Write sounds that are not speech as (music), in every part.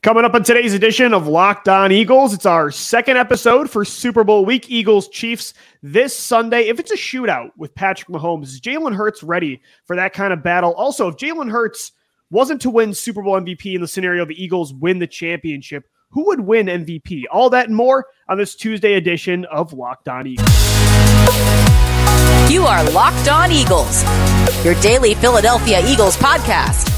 Coming up on today's edition of Locked On Eagles, it's our second episode for Super Bowl week. Eagles Chiefs this Sunday. If it's a shootout with Patrick Mahomes, is Jalen Hurts ready for that kind of battle? Also, if Jalen Hurts wasn't to win Super Bowl MVP in the scenario the Eagles win the championship, who would win MVP? All that and more on this Tuesday edition of Locked On Eagles. You are Locked On Eagles, your daily Philadelphia Eagles podcast,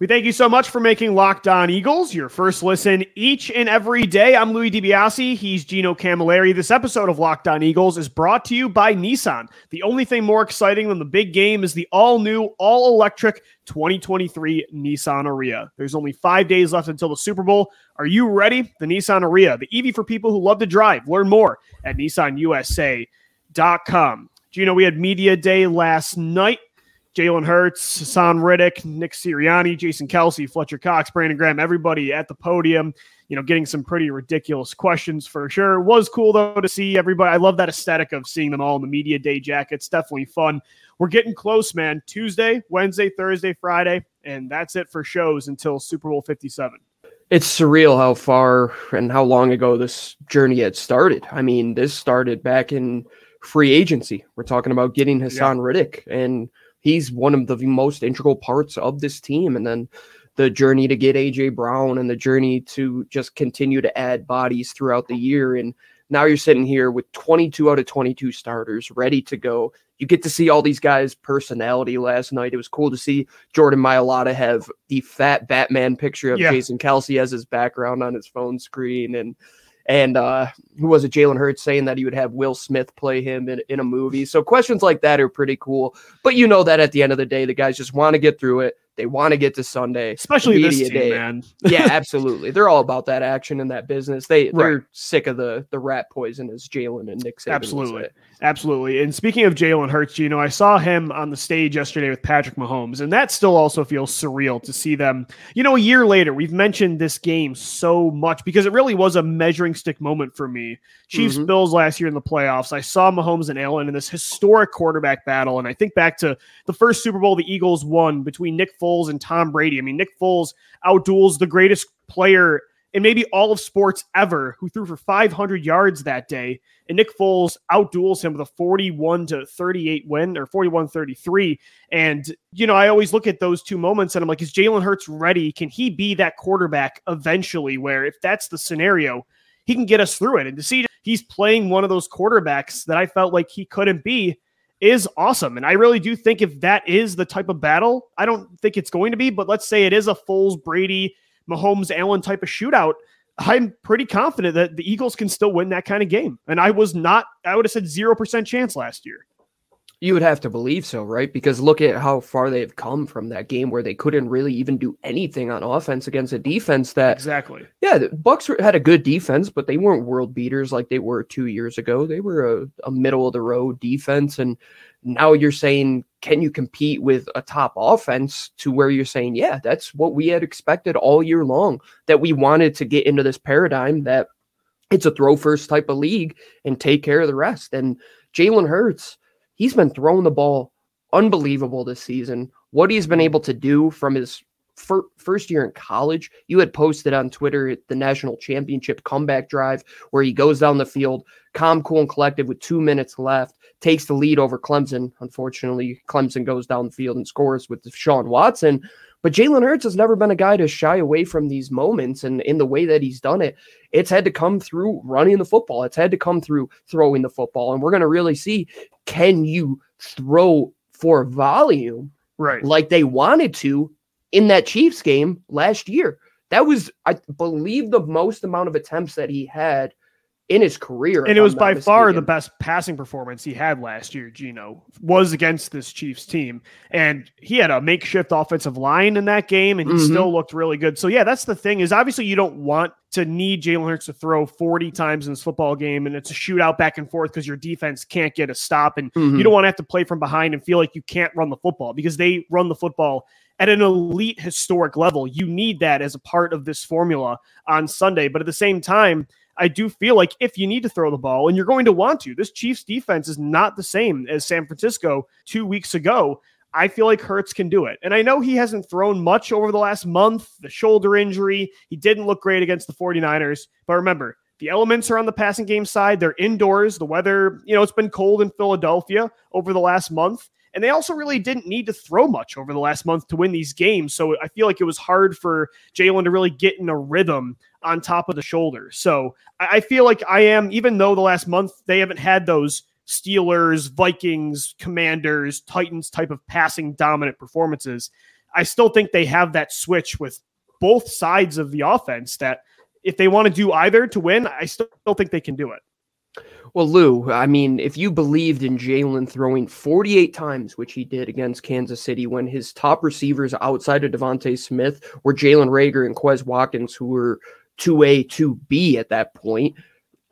We thank you so much for making Locked On Eagles your first listen each and every day. I'm Louis DiBiase. He's Gino Camilleri. This episode of Locked On Eagles is brought to you by Nissan. The only thing more exciting than the big game is the all new, all electric 2023 Nissan Ariya. There's only five days left until the Super Bowl. Are you ready? The Nissan Ariya, the EV for people who love to drive. Learn more at nissanusa.com. Gino, we had Media Day last night. Jalen Hurts, Haason Reddick, Nick Sirianni, Jason Kelce, Fletcher Cox, Brandon Graham, everybody at the podium, you know, getting some pretty ridiculous questions for sure. It was cool though to see everybody. I love that aesthetic of seeing them all in the media day jackets. Definitely fun. We're getting close, man. Tuesday, Wednesday, Thursday, Friday, and that's it for shows until Super Bowl 57 it's surreal how far and how long ago this journey had started. I mean, this started back in free agency. We're talking about getting Haason yeah. Reddick, and he's one of the most integral parts of this team. And then the journey to get AJ Brown and the journey to just continue to add bodies throughout the year. And now you're sitting here with 22 out of 22 starters ready to go. You get to see all these guys' personality last night. It was cool to see Jordan Mailata have the fat Batman picture of yeah. Jason Kelce as his background on his phone screen. And and uh, who was it? Jalen Hurts saying that he would have Will Smith play him in, in a movie. So questions like that are pretty cool. But you know that at the end of the day, the guys just want to get through it. They want to get to Sunday, especially this team, day. man. (laughs) yeah, (laughs) absolutely. They're all about that action and that business. They they're sick of the the rat poison as Jalen and Nick Saban Absolutely, absolutely. And speaking of Jalen Hurts, you know, I saw him on the stage yesterday with Patrick Mahomes, and that still also feels surreal to see them. You know, a year later, we've mentioned this game so much because it really was a measuring stick moment for me. Chiefs mm-hmm. Bills last year in the playoffs. I saw Mahomes and Allen in this historic quarterback battle, and I think back to the first Super Bowl the Eagles won between Nick Foles and Tom Brady. I mean, Nick Foles outduels the greatest player in maybe all of sports ever, who threw for 500 yards that day. And Nick Foles outduels him with a 41 to 38 win or 41 33. And, you know, I always look at those two moments and I'm like, is Jalen Hurts ready? Can he be that quarterback eventually where if that's the scenario, he can get us through it? And to see he's playing one of those quarterbacks that I felt like he couldn't be is awesome. And I really do think if that is the type of battle, I don't think it's going to be, but let's say it is a Foles, Brady, Mahomes, Allen type of shootout. I'm pretty confident that the Eagles can still win that kind of game. And I was not, I would have said 0% chance last year. You would have to believe so, right? Because look at how far they've come from that game where they couldn't really even do anything on offense against a defense that exactly. Yeah, the Bucks had a good defense, but they weren't world beaters like they were two years ago. They were a, a middle of the road defense, and now you're saying, can you compete with a top offense? To where you're saying, yeah, that's what we had expected all year long. That we wanted to get into this paradigm that it's a throw first type of league and take care of the rest. And Jalen Hurts he's been throwing the ball unbelievable this season. What he's been able to do from his fir- first year in college, you had posted on Twitter the national championship comeback drive where he goes down the field, calm, cool, and collected with two minutes left, takes the lead over Clemson. Unfortunately, Clemson goes down the field and scores with Sean Watson. But Jalen Hurts has never been a guy to shy away from these moments. And in the way that he's done it, it's had to come through running the football. It's had to come through throwing the football. And we're going to really see can you throw for volume right like they wanted to in that Chiefs game last year. That was, I believe, the most amount of attempts that he had in his career. And it was by far the best passing performance he had last year, Gino, was against this Chiefs team. And he had a makeshift offensive line in that game, and he mm-hmm. still looked really good. So, yeah, that's the thing is obviously you don't want to need Jalen Hurts to throw 40 times in this football game and it's a shootout back and forth because your defense can't get a stop. And mm-hmm. you don't want to have to play from behind and feel like you can't run the football because they run the football at an elite historic level. You need that as a part of this formula on Sunday. But at the same time, I do feel like if you need to throw the ball and you're going to want to, this Chiefs defense is not the same as San Francisco two weeks ago. I feel like Hurts can do it. And I know he hasn't thrown much over the last month, the shoulder injury. He didn't look great against the 49ers. But remember, the elements are on the passing game side. They're indoors. The weather, you know, it's been cold in Philadelphia over the last month. And they also really didn't need to throw much over the last month to win these games. So I feel like it was hard for Jalen to really get in a rhythm on top of the shoulder. So I feel like I am, even though the last month they haven't had those Steelers, Vikings, Commanders, Titans type of passing dominant performances, I still think they have that switch with both sides of the offense that if they want to do either to win, I still think they can do it. Well, Lou, I mean, if you believed in Jalen throwing 48 times, which he did against Kansas City, when his top receivers outside of DeVonta Smith were Jalen Reagor and Quez Watkins, who were 2A, 2B at that point,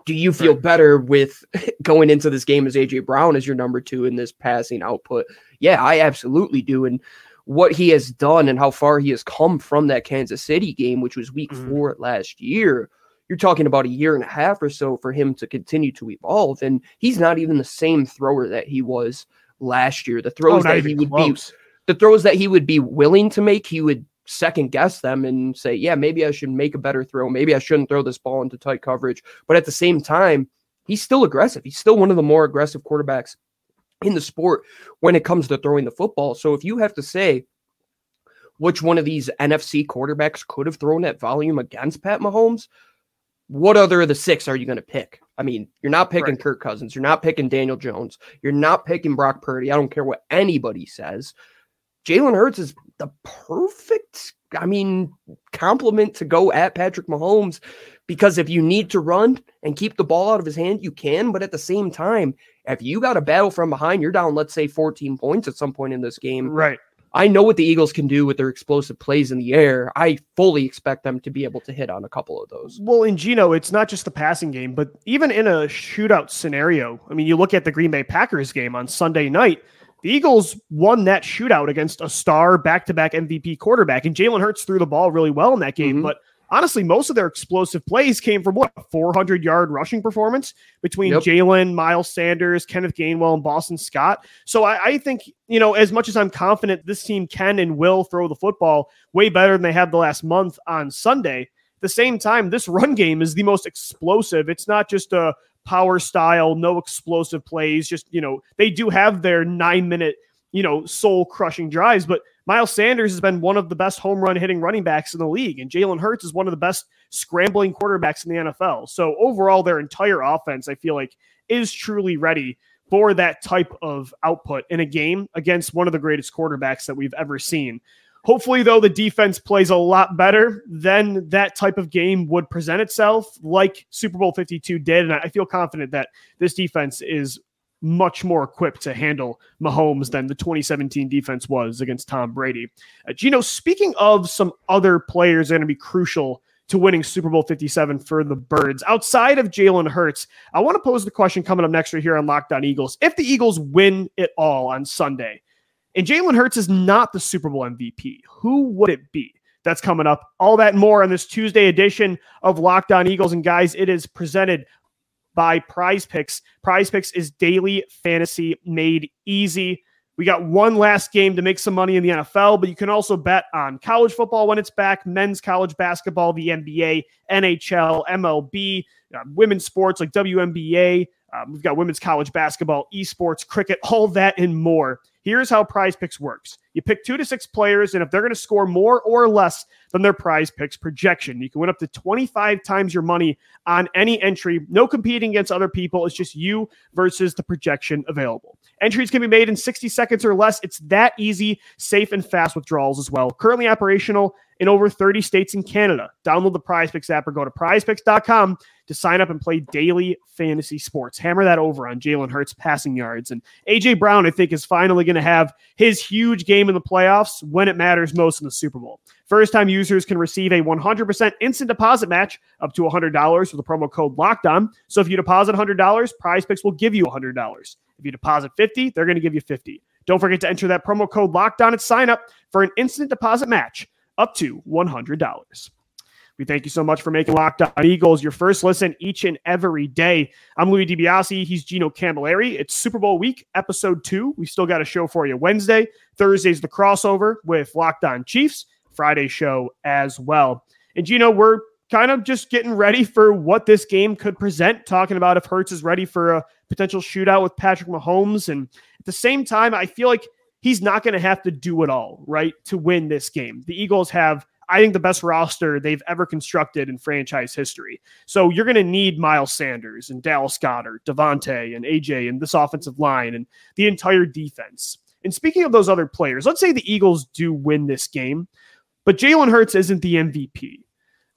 do you feel better with (laughs) going into this game as AJ Brown as your number two in this passing output? Yeah, I absolutely do. And what he has done and how far he has come from that Kansas City game, which was week mm-hmm. four last year, you're talking about a year and a half or so for him to continue to evolve. And he's not even the same thrower that he was last year. The throws oh, that he would close. be the throws that he would be willing to make, he would second guess them and say, yeah, maybe I should make a better throw. Maybe I shouldn't throw this ball into tight coverage. But at the same time, he's still aggressive. He's still one of the more aggressive quarterbacks in the sport when it comes to throwing the football. So if you have to say which one of these NFC quarterbacks could have thrown that volume against Pat Mahomes, what other of the six are you going to pick? I mean, you're not picking right. Kirk Cousins. You're not picking Daniel Jones. You're not picking Brock Purdy. I don't care what anybody says. Jalen Hurts is the perfect, I mean, compliment to go at Patrick Mahomes because if you need to run and keep the ball out of his hand, you can. But at the same time, if you got a battle from behind, you're down, let's say, 14 points at some point in this game. Right. I know what the Eagles can do with their explosive plays in the air. I fully expect them to be able to hit on a couple of those. Well, in Gino, it's not just the passing game, but even in a shootout scenario, I mean, you look at the Green Bay Packers game on Sunday night, the Eagles won that shootout against a star back to back MVP quarterback, and Jalen Hurts threw the ball really well in that game, mm-hmm. but honestly, most of their explosive plays came from what a 400 yard rushing performance between yep. Jalen, Miles Sanders, Kenneth Gainwell, and Boston Scott. So I, I, think, you know, as much as I'm confident this team can and will throw the football way better than they have the last month on Sunday, at the same time, this run game is the most explosive. It's not just a power style, no explosive plays, just, you know, they do have their nine minute, you know, soul crushing drives, but Miles Sanders has been one of the best home run hitting running backs in the league, and Jalen Hurts is one of the best scrambling quarterbacks in the NFL. So overall, their entire offense, I feel like, is truly ready for that type of output in a game against one of the greatest quarterbacks that we've ever seen. Hopefully, though, the defense plays a lot better than that type of game would present itself, like Super Bowl 52 did. And I feel confident that this defense is much more equipped to handle Mahomes than the 2017 defense was against Tom Brady. Uh, Gino, speaking of some other players going to be crucial to winning Super Bowl 57 for the Birds, outside of Jalen Hurts, I want to pose the question coming up next right here on Locked On Eagles. If the Eagles win it all on Sunday, and Jalen Hurts is not the Super Bowl MVP, who would it be? That's coming up. All that more on this Tuesday edition of Locked On Eagles. And guys, it is presented by Prize Picks. Prize Picks is daily fantasy made easy. We got one last game to make some money in the NFL, but you can also bet on college football when it's back, men's college basketball, the NBA, NHL, MLB, uh, women's sports like WNBA. Um, we've got women's college basketball, esports, cricket, all that and more. Here's how prize picks works. You pick two to six players, and if they're going to score more or less than their prize picks projection, you can win up to 25 times your money on any entry. No competing against other people. It's just you versus the projection available. Entries can be made in 60 seconds or less. It's that easy, safe, and fast withdrawals as well. Currently operational in over 30 states in Canada. Download the Prize Picks app or go to prizepicks.com to sign up and play daily fantasy sports. Hammer that over on Jalen Hurts passing yards. And AJ Brown, I think, is finally going to have his huge game in the playoffs when it matters most in the Super Bowl. First time users can receive a 100% instant deposit match up to $100 with the promo code locked on. So if you deposit $100, Prize Picks will give you $100. If you deposit 50, they're going to give you 50. Don't forget to enter that promo code locked on at sign up for an instant deposit match up to $100. We thank you so much for making Locked On Eagles your first listen each and every day. I'm Louis DiBiase. He's Gino Camilleri. It's Super Bowl week, episode two. We still got a show for you Wednesday. Thursday's the crossover with Locked On Chiefs. Friday show as well. And Gino, we're kind of just getting ready for what this game could present, talking about if Hurts is ready for a potential shootout with Patrick Mahomes. And at the same time, I feel like he's not going to have to do it all, right, to win this game. The Eagles have I think the best roster they've ever constructed in franchise history. So you're going to need Miles Sanders and Dallas Goedert, Davante and AJ and this offensive line and the entire defense. And speaking of those other players, let's say the Eagles do win this game, but Jalen Hurts isn't the MVP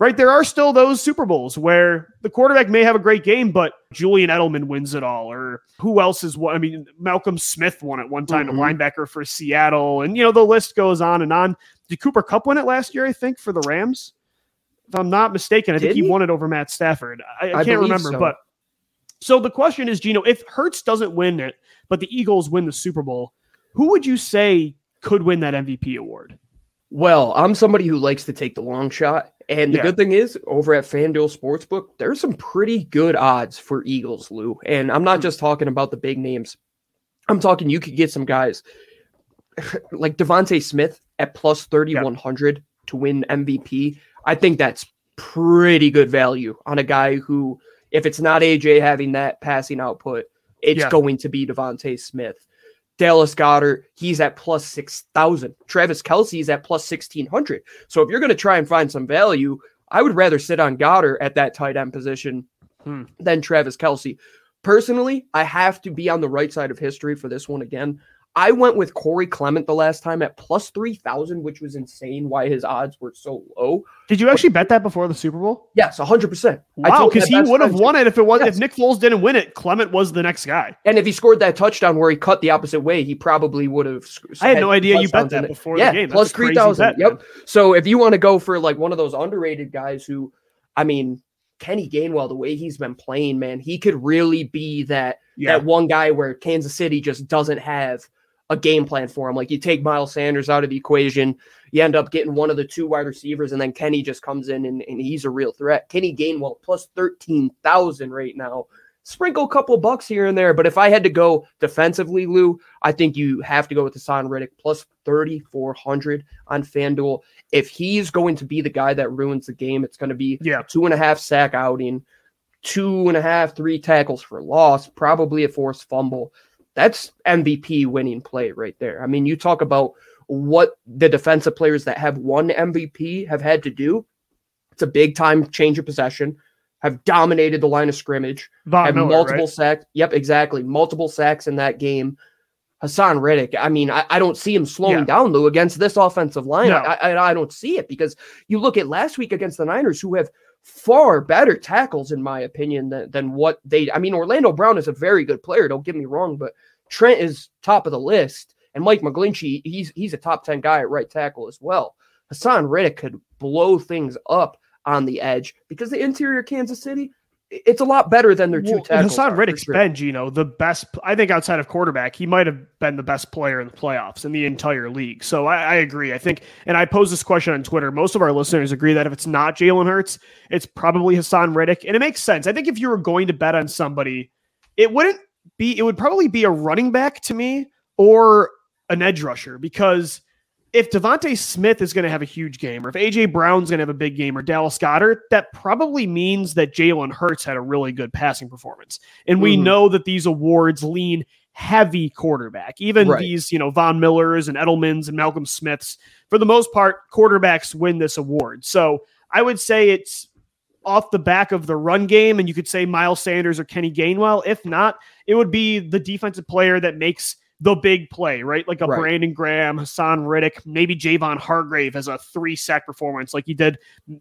right? There are still those Super Bowls where the quarterback may have a great game, but Julian Edelman wins it all. Or who else is one? I mean, Malcolm Smith won at one time, mm-hmm. a linebacker for Seattle. And, you know, the list goes on and on. Did Cooper Kupp win it last year, I think, for the Rams? If I'm not mistaken, I Did think he, he, won it over Matt Stafford. I, I, I can't remember, so. but so the question is, Gino, if Hurts doesn't win it, but the Eagles win the Super Bowl, who would you say could win that MVP award? Well, I'm somebody who likes to take the long shot. And the yeah. good thing is, over at FanDuel Sportsbook, there's some pretty good odds for Eagles, Lou. And I'm not hmm. just talking about the big names. I'm talking you could get some guys (laughs) like DeVonta Smith at plus 3,100 yeah. to win MVP. I think that's pretty good value on a guy who, if it's not AJ having that passing output, it's yeah. going to be DeVonta Smith. Dallas Goedert, he's at plus 6,000. Travis Kelce's at plus 1,600. So if you're going to try and find some value, I would rather sit on Goddard at that tight end position hmm. than Travis Kelce. Personally, I have to be on the right side of history for this one again. I went with Corey Clement the last time at plus 3,000, which was insane why his odds were so low. Did you actually bet that before the Super Bowl? Yes, 100%. Wow, because he would have won it if it was yes. if Nick Foles didn't win it. Clement was the next guy. And if he scored that touchdown where he cut the opposite way, he probably would have. I had no idea you bet that before yeah, the game. That's plus 3,000. Yep. Man. So if you want to go for like one of those underrated guys who, I mean, Kenny Gainwell, the way he's been playing, man, he could really be that yeah. that one guy where Kansas City just doesn't have – a game plan for him. Like you take Miles Sanders out of the equation, you end up getting one of the two wide receivers, and then Kenny just comes in and, and he's a real threat. Kenny Gainwell plus 13,000 right now. Sprinkle a couple bucks here and there, but if I had to go defensively, Lou, I think you have to go with Haason Reddick plus 3,400 on FanDuel. If he's going to be the guy that ruins the game, it's going to be yeah. two and a half sack outing, two and a half, three tackles for loss, probably a forced fumble that's MVP winning play right there. I mean, you talk about what the defensive players that have won MVP have had to do. It's a big time change of possession, have dominated the line of scrimmage, Von have Miller, multiple right? sacks. Yep, exactly. Multiple sacks in that game. Haason Reddick, I mean, I, I don't see him slowing yeah. down, Lou, against this offensive line. No. I, I, I don't see it because you look at last week against the Niners, who have far better tackles, in my opinion, than, than what they. I mean, Orlando Brown is a very good player. Don't get me wrong, but Trent is top of the list, and Mike McGlinchey, he's he's a top 10 guy at right tackle as well. Haason Reddick could blow things up on the edge because the interior Kansas City, it's a lot better than their two well, tackles. Haason Reddick's sure. been, Gino, the best. I think outside of quarterback, he might have been the best player in the playoffs in the entire league. So I, I, agree. I think, and I posed this question on Twitter. Most of our listeners agree that if it's not Jalen Hurts, it's probably Haason Reddick, and it makes sense. I think if you were going to bet on somebody, it wouldn't be it would probably be a running back to me or an edge rusher because if DeVonta Smith is going to have a huge game, or if AJ Brown's going to have a big game, or Dallas Goedert, that probably means that Jalen Hurts had a really good passing performance. And we mm-hmm. know that these awards lean heavy quarterback. Even right. these, you know, Von Millers and Edelmans and Malcolm Smiths, for the most part, quarterbacks win this award. So I would say it's off the back of the run game, and you could say Miles Sanders or Kenny Gainwell. If not, it would be the defensive player that makes the big play, right? Like a Right. Brandon Graham, Haason Reddick, maybe Javon Hargrave as a three sack performance like he did,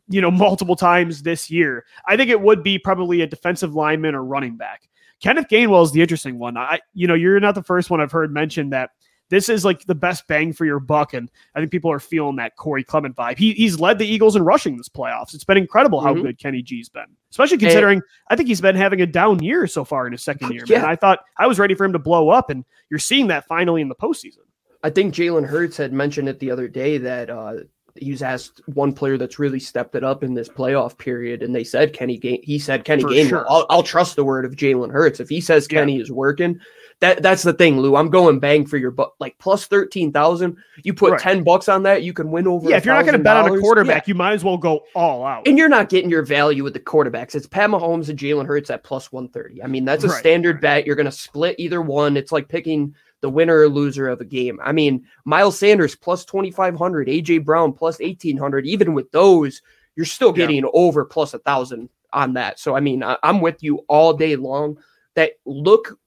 you know, (laughs) multiple times this year. I think it would be probably a defensive lineman or running back. Kenneth Gainwell is the interesting one. I, you know, you're not the first one I've heard mention that this is like the best bang for your buck, and I think people are feeling that Corey Clement vibe. He, he's led the Eagles in rushing this playoffs. It's been incredible how Mhm. good Kenny G's been, especially considering I think he's been having a down year so far in his second (laughs) year. Man, Yeah. I thought I was ready for him to blow up, and you're seeing that finally in the postseason. I think Jalen Hurts had mentioned it the other day that uh, he was asked one player that's really stepped it up in this playoff period, and they said Kenny. Ga- he said Kenny Gainwell. sure. I'll, I'll trust the word of Jalen Hurts if he says Yeah. Kenny is working. That that's the thing, Lou. I'm going bang for your buck. Like plus thirteen thousand, you put Right. ten bucks on that, you can win over. Yeah, if you're not going to bet on a $1,000. quarterback, you might as well go all out. and you're not getting your value with the quarterbacks. It's Pat Mahomes and Jalen Hurts at plus 130. I mean, that's a Right, standard bet. You're going to split either one. It's like picking the winner or loser of a game. I mean, Miles Sanders plus 2,500, AJ Brown plus 1,800. Even with those, you're still Yeah. getting over plus a thousand on that. So, I mean, I, I'm with you all day long. That look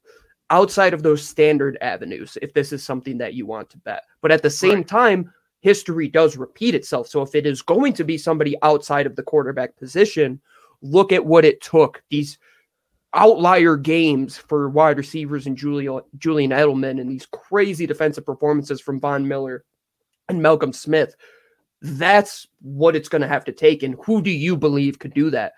outside of those standard avenues if this is something that you want to bet. But at the same Right. time, history does repeat itself. So if it is going to be somebody outside of the quarterback position, look at what it took these outlier games for wide receivers and Julian Julian Edelman and these crazy defensive performances from Von Miller and Malcolm Smith. That's what it's going to have to take. And who do you believe could do that?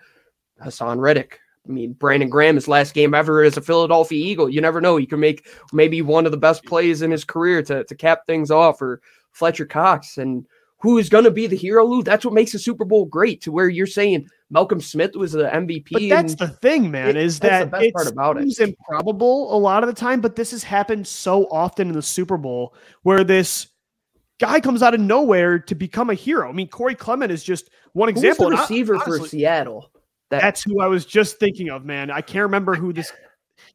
Haason Reddick. I mean, Brandon Graham, his last game ever as a Philadelphia Eagle. You never know. He can make maybe one of the best plays in his career to, to cap things off, or Fletcher Cox. And who is going to be the hero, Lou? That's what makes the Super Bowl great, to where you're saying Malcolm Smith was the MVP. But that's the thing, man, it- is that the best it part about it. improbable a lot of the time, but this has happened so often in the Super Bowl where this guy comes out of nowhere to become a hero. I mean, Corey Clement is just one who was example. the and I- receiver for Seattle. That, That's who I was just thinking of, man. I can't remember who this. (laughs)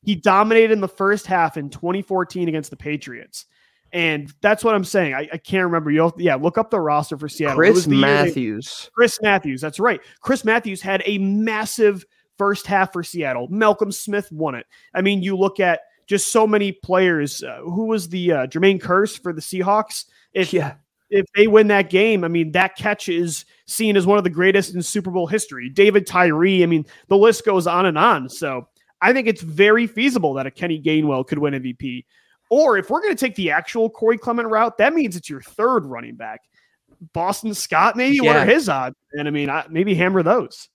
He dominated in the first half in 2014 against the Patriots, and that's what I'm saying. I, I can't remember. You, yeah, look up the roster for Seattle. Chris was the year they- Matthews. Chris Matthews. That's right. Chris Matthews had a massive first half for Seattle. Malcolm Smith won it. I mean, you look at just so many players. Uh, who was the uh, Jermaine Kearse for the Seahawks? If yeah, if they win that game, I mean, that catch is seen as one of the greatest in Super Bowl history. David Tyree. I mean, the list goes on and on. So I think it's very feasible that a Kenny Gainwell could win MVP. Or if we're going to take the actual Corey Clement route, that means it's your third running back. Boston Scott, maybe. What are his odds? And I mean, I, maybe hammer those.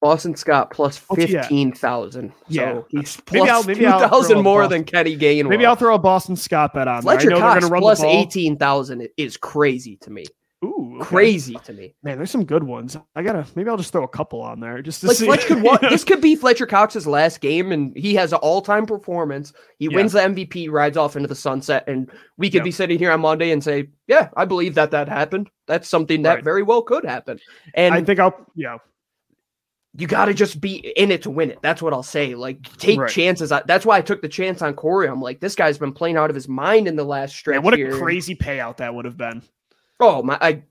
Boston Scott plus Oh, fifteen thousand. Yeah. so he's Maybe plus maybe I'll throw thousand a more Boston- than Kenny Gainwell. Maybe I'll throw a Boston Scott bet on. there. I Fletcher know they're Cox gonna run plus the eighteen thousand is crazy to me. Ooh, okay. Crazy to me. Man, there's some good ones. I gotta maybe I'll just throw a couple on there just to Like see. Fletcher could (laughs) this could be Fletcher Cox's last game, and he has an all-time performance. He Yeah. wins the MVP, rides off into the sunset, and we could Yeah. be sitting here on Monday and say, "Yeah, I believe that that happened. That's something that Right. very well could happen." And I think I'll yeah. You got to just be in it to win it. That's what I'll say. Like take Right. chances. That's why I took the chance on Corey. I'm like, this guy's been playing out of his mind in the last stretch. Man, what a crazy payout that would have been. Oh my, I,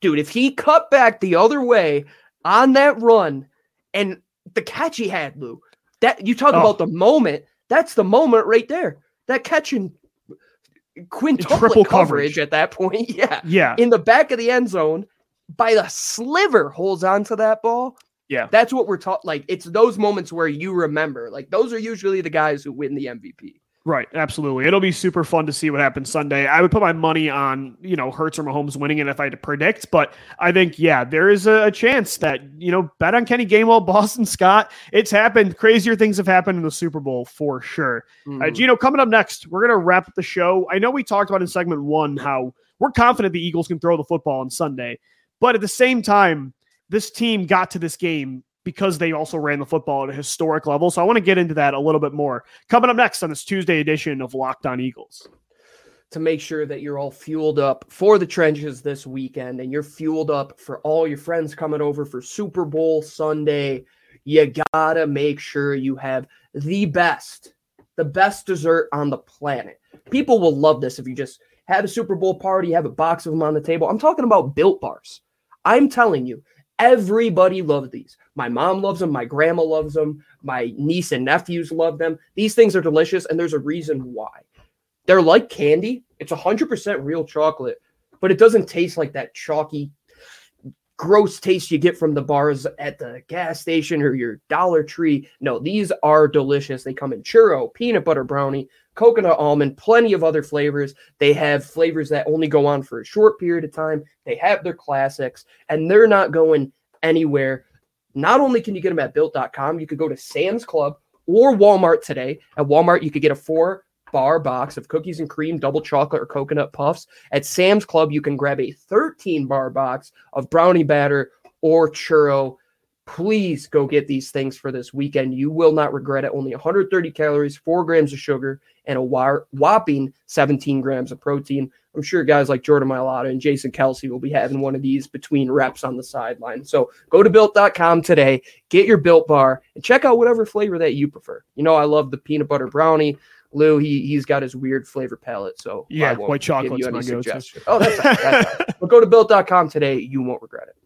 dude, if he cut back the other way on that run, and the catch he had, Lou, that you talk Oh. about the moment. That's the moment right there. That catching quintuple Triple coverage coverage. at that point. (laughs) Yeah, Yeah. in the back of the end zone, by the sliver, holds on to that ball. Yeah. That's what we're taught. Like it's those moments where you remember. Like those are usually the guys who win the MVP. Right, absolutely. It'll be super fun to see what happens Sunday. I would put my money on, you know, Hurts or Mahomes winning it if I had to predict, but I think, yeah, there is a, chance that, you know, bet on Kenny Gainwell, (laughs) Boston Scott. It's happened. Crazier things have happened in the Super Bowl for sure. Uh, Mhm. Gino, coming up next, we're going to wrap up the show. I know we talked about in segment one how we're confident the Eagles can throw the football on Sunday, but at the same time, this team got to this game because they also ran the football at a historic level. So I want to get into that a little bit more. Coming up next on this Tuesday edition of Locked On Eagles. to make sure that you're all fueled up for the trenches this weekend and you're fueled up for all your friends coming over for Super Bowl Sunday. You gotta make sure you have the best, the best dessert on the planet. People will love this if you just have a Super Bowl party, have a box of them on the table. I'm talking about built bars. I'm telling you, Everybody loves these. My mom loves them. My grandma loves them. My niece and nephews love them. These things are delicious, and there's a reason why. They're like candy. It's 100% real chocolate, but it doesn't taste like that chalky, gross taste you get from the bars at the gas station or your Dollar Tree. No, these are delicious. They come in churro, peanut butter brownie, coconut almond, plenty of other flavors. They have flavors that only go on for a short period of time. They have their classics, and they're not going anywhere. Not only can you get them at built.com, you could go to Sam's Club or Walmart today. At Walmart, you could get a four bar box of cookies and cream, double chocolate, or coconut puffs. At Sam's Club, you can grab a 13 bar box of brownie batter or churro. Please go get these things for this weekend. You will not regret it. Only 130 calories, four grams of sugar, and a whopping 17 grams of protein. I'm sure guys like Jordan Mailata and Jason Kelce will be having one of these between reps on the sideline. So go to built.com today, get your built bar, and check out whatever flavor that you prefer. You know, I love the peanut butter brownie. Lou, he he's got his weird flavor palette, so yeah, white chocolate. Oh, that's, right, that's right. (laughs) But go to built.com today, you won't regret it.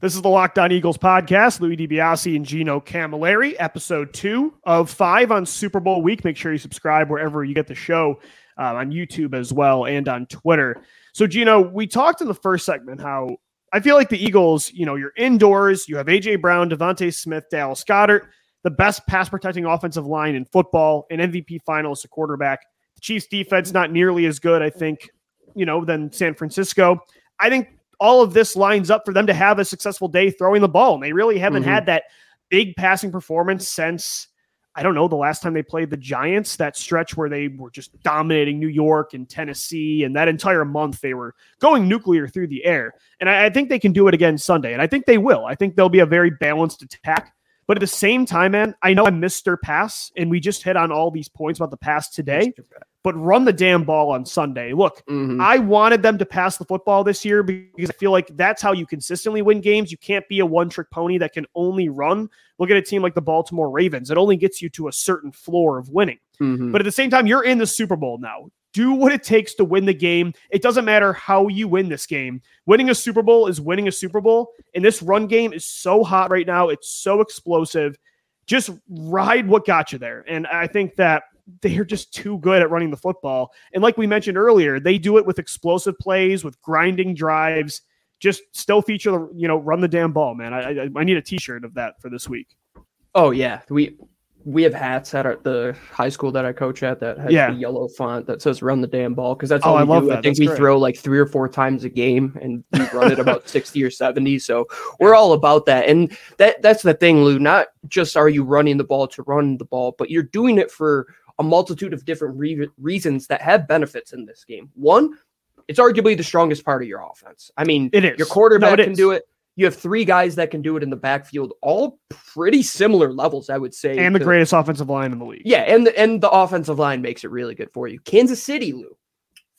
This is the Locked On Eagles podcast. Louis DiBiase and Gino Camilleri, episode two of five on Super Bowl week. Make sure you subscribe wherever you get the show uh, on YouTube as well and on Twitter. So, Gino, we talked in the first segment how I feel like the Eagles, you know, you're indoors, you have AJ Brown, DeVonta Smith, Dallas Goedert, the best pass protecting offensive line in football, an MVP finalist, a quarterback. The Chiefs defense not nearly as good, I think, you know, than San Francisco. I think all of this lines up for them to have a successful day throwing the ball. And they really haven't mm-hmm. had that big passing performance since I don't know the last time they played the Giants, that stretch where they were just dominating New York and Tennessee, and that entire month they were going nuclear through the air. And I, I think they can do it again Sunday, and I think they will. I think they'll be a very balanced attack. But at the same time, man, I know I missed their pass, and we just hit on all these points about the pass today but run the damn ball on Sunday. Look, mm-hmm. I wanted them to pass the football this year because I feel like that's how you consistently win games. You can't be a one trick pony that can only run. Look at a team like the Baltimore Ravens. It only gets you to a certain floor of winning. Mm-hmm. But at the same time, you're in the Super Bowl now. Do what it takes to win the game. It doesn't matter how you win this game. Winning a Super Bowl is winning a Super Bowl. And this run game is so hot right now. It's so explosive. Just ride what got you there. And I think that they're just too good at running the football. And like we mentioned earlier, they do it with explosive plays, with grinding drives. Just still feature the you know run the damn ball, man. I I, I need a T-shirt of that for this week. Oh yeah, we we have hats at our, the high school that I coach at that has yeah. the yellow font that says "Run the damn ball" because that's oh, all oh, we I do. That. I think that's we great. throw like three or four times a game, and we run it about (laughs) sixty or seventy. So we're all about that, and that that's the thing, Lou. Not just are you running the ball to run the ball, but you're doing it for a multitude of different re- reasons that have benefits in this game. One, it's arguably the strongest part of your offense. I mean, it is. Your quarterback no, can do it. You have three guys that can do it in the backfield, all pretty similar levels, I would say. And the greatest offensive line in the league. Yeah, and the, and the offensive line makes it really good for you. Kansas City, Lou,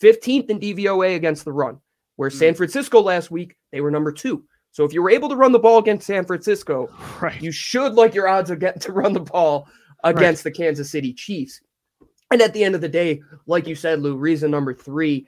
15th in DVOA against the run, where mm-hmm. San Francisco last week, they were number two. So if you were able to run the ball against San Francisco, (laughs) right. you should like your odds of getting to run the ball against right. the Kansas City Chiefs. And at the end of the day, like you said, Lou, reason number three,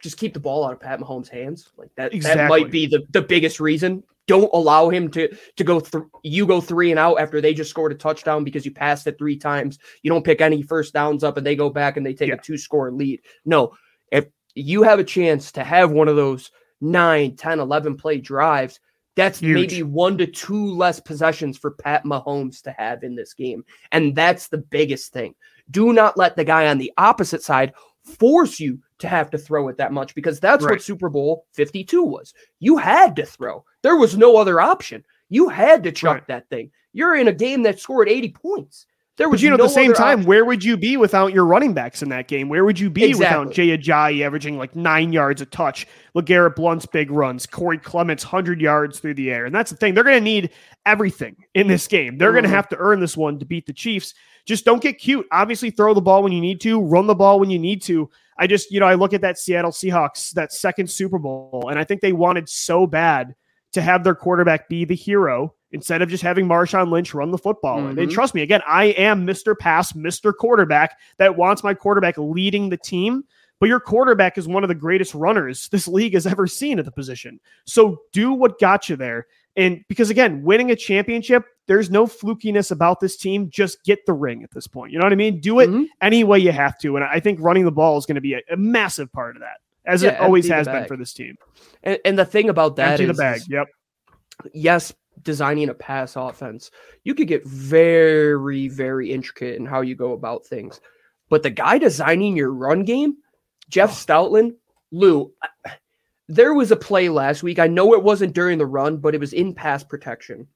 just keep the ball out of Pat Mahomes' hands. Like that, exactly. that might be the, the biggest reason. Don't allow him to to go through. You go three and out after they just scored a touchdown because you passed it three times. You don't pick any first downs up, and they go back and they take yeah. a two score lead. No, if you have a chance to have one of those 9, 10, 11 play drives, that's Huge. maybe one to two less possessions for Pat Mahomes to have in this game. And that's the biggest thing. Do not let the guy on the opposite side force you to have to throw it that much because that's right. what Super Bowl 52 was. You had to throw. There was no other option. You had to chuck right. that thing. You're in a game that scored 80 points. There was but you know, no at the same time, where would you be without your running backs in that game? Where would you be exactly. without Jay Ajayi averaging like nine yards a touch, LeGarrette Blunt's big runs, Corey Clements 100 yards through the air? And that's the thing. They're going to need everything in this game. They're mm-hmm. going to have to earn this one to beat the Chiefs. Just don't get cute. Obviously, throw the ball when you need to, run the ball when you need to. I just, you know, I look at that Seattle Seahawks, that second Super Bowl, and I think they wanted so bad to have their quarterback be the hero instead of just having Marshawn Lynch run the football. Mm-hmm. And trust me, again, I am Mr. Pass, Mr. Quarterback that wants my quarterback leading the team. but your quarterback is one of the greatest runners this (laughs) league has ever seen at the position. So do what got you there. And because again, winning a championship, there's no flukiness about this team. Just get the ring at this point. You know what I mean? Do it mm-hmm. any way you have to. And I think running the ball is going to be a, a, massive part of that, as yeah, it always has been for this team. And, and the thing about that empty is, the bag. Yep. Yes, designing a pass offense, you could get very, very intricate in how you go about things. But the guy designing your run game, Jeff oh. Stoutland, Lou, there was a play last week. I know it wasn't during the run, but it was in pass protection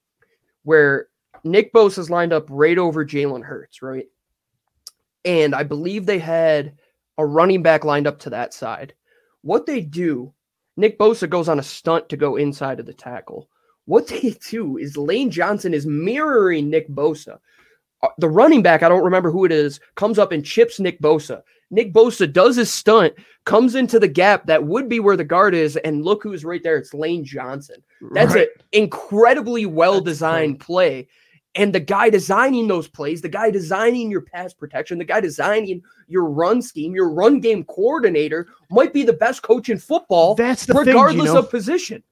where Nick Bosa is lined up right over Jalen Hurts, right? And I believe they had a running back lined up to that side. What they do, Nick Bosa goes on a stunt to go inside of the tackle. What they do is Lane Johnson is mirroring Nick Bosa. Uh, the running back, I don't remember who it is, comes up and chips Nick Bosa. Nick Bosa does his stunt, comes into the gap that would be where the guard is, and look who's right there. It's Lane Johnson. That's right. an incredibly well designed play. And the guy designing those plays, the guy designing your pass protection, the guy designing your run scheme, your run game coordinator might be the best coach in football. That's the regardless thing, you know, of position.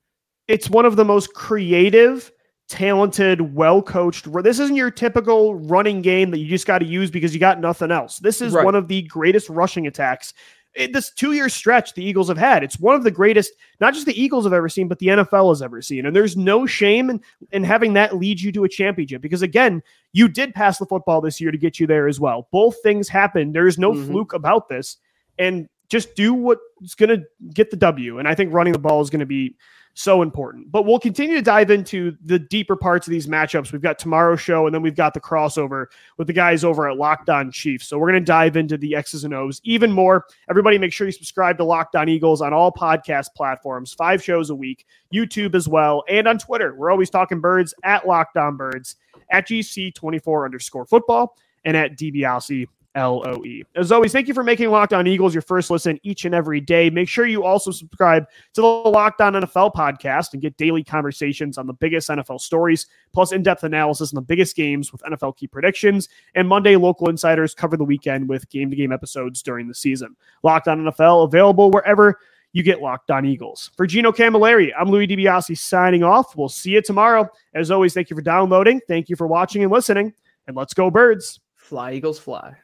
It's one of the most creative talented, well coached. This isn't your typical running game that you just got to use because you got nothing else. This is right. one of the greatest rushing attacks. In this two year stretch the Eagles have had. It's one of the greatest, not just the Eagles have ever seen, but the NFL has ever seen. And there's no shame in, in having that lead you to a championship because, again, you did pass the football this year to get you there as well. Both things happened. There's no mm-hmm. fluke about this. And just do what's going to get the W. And I think running the ball is going to be so important. But we'll continue to dive into the deeper parts of these matchups. We've got tomorrow's show, and then we've got the crossover with the guys over at Locked On Chiefs. So we're going to dive into the X's and O's even more. Everybody, make sure you subscribe to Locked On Eagles on all podcast platforms, five shows a week, YouTube as well, and on Twitter. We're always talking birds at Locked On Birds, at GC24 underscore football, and at DBLC L O E. As always, thank you for making Locked On Eagles your first listen each and every day. Make sure you also subscribe to the Locked On NFL podcast and get daily conversations on the biggest NFL stories, plus in depth analysis on the biggest games with NFL key predictions. And Monday, local insiders cover the weekend with game to game episodes during the season. Locked On NFL available wherever you get Locked On Eagles. For Gino Camilleri, I'm Louis DiBiase signing off. We'll see you tomorrow. As always, thank you for downloading. Thank you for watching and listening. And let's go, birds. Fly, Eagles, fly.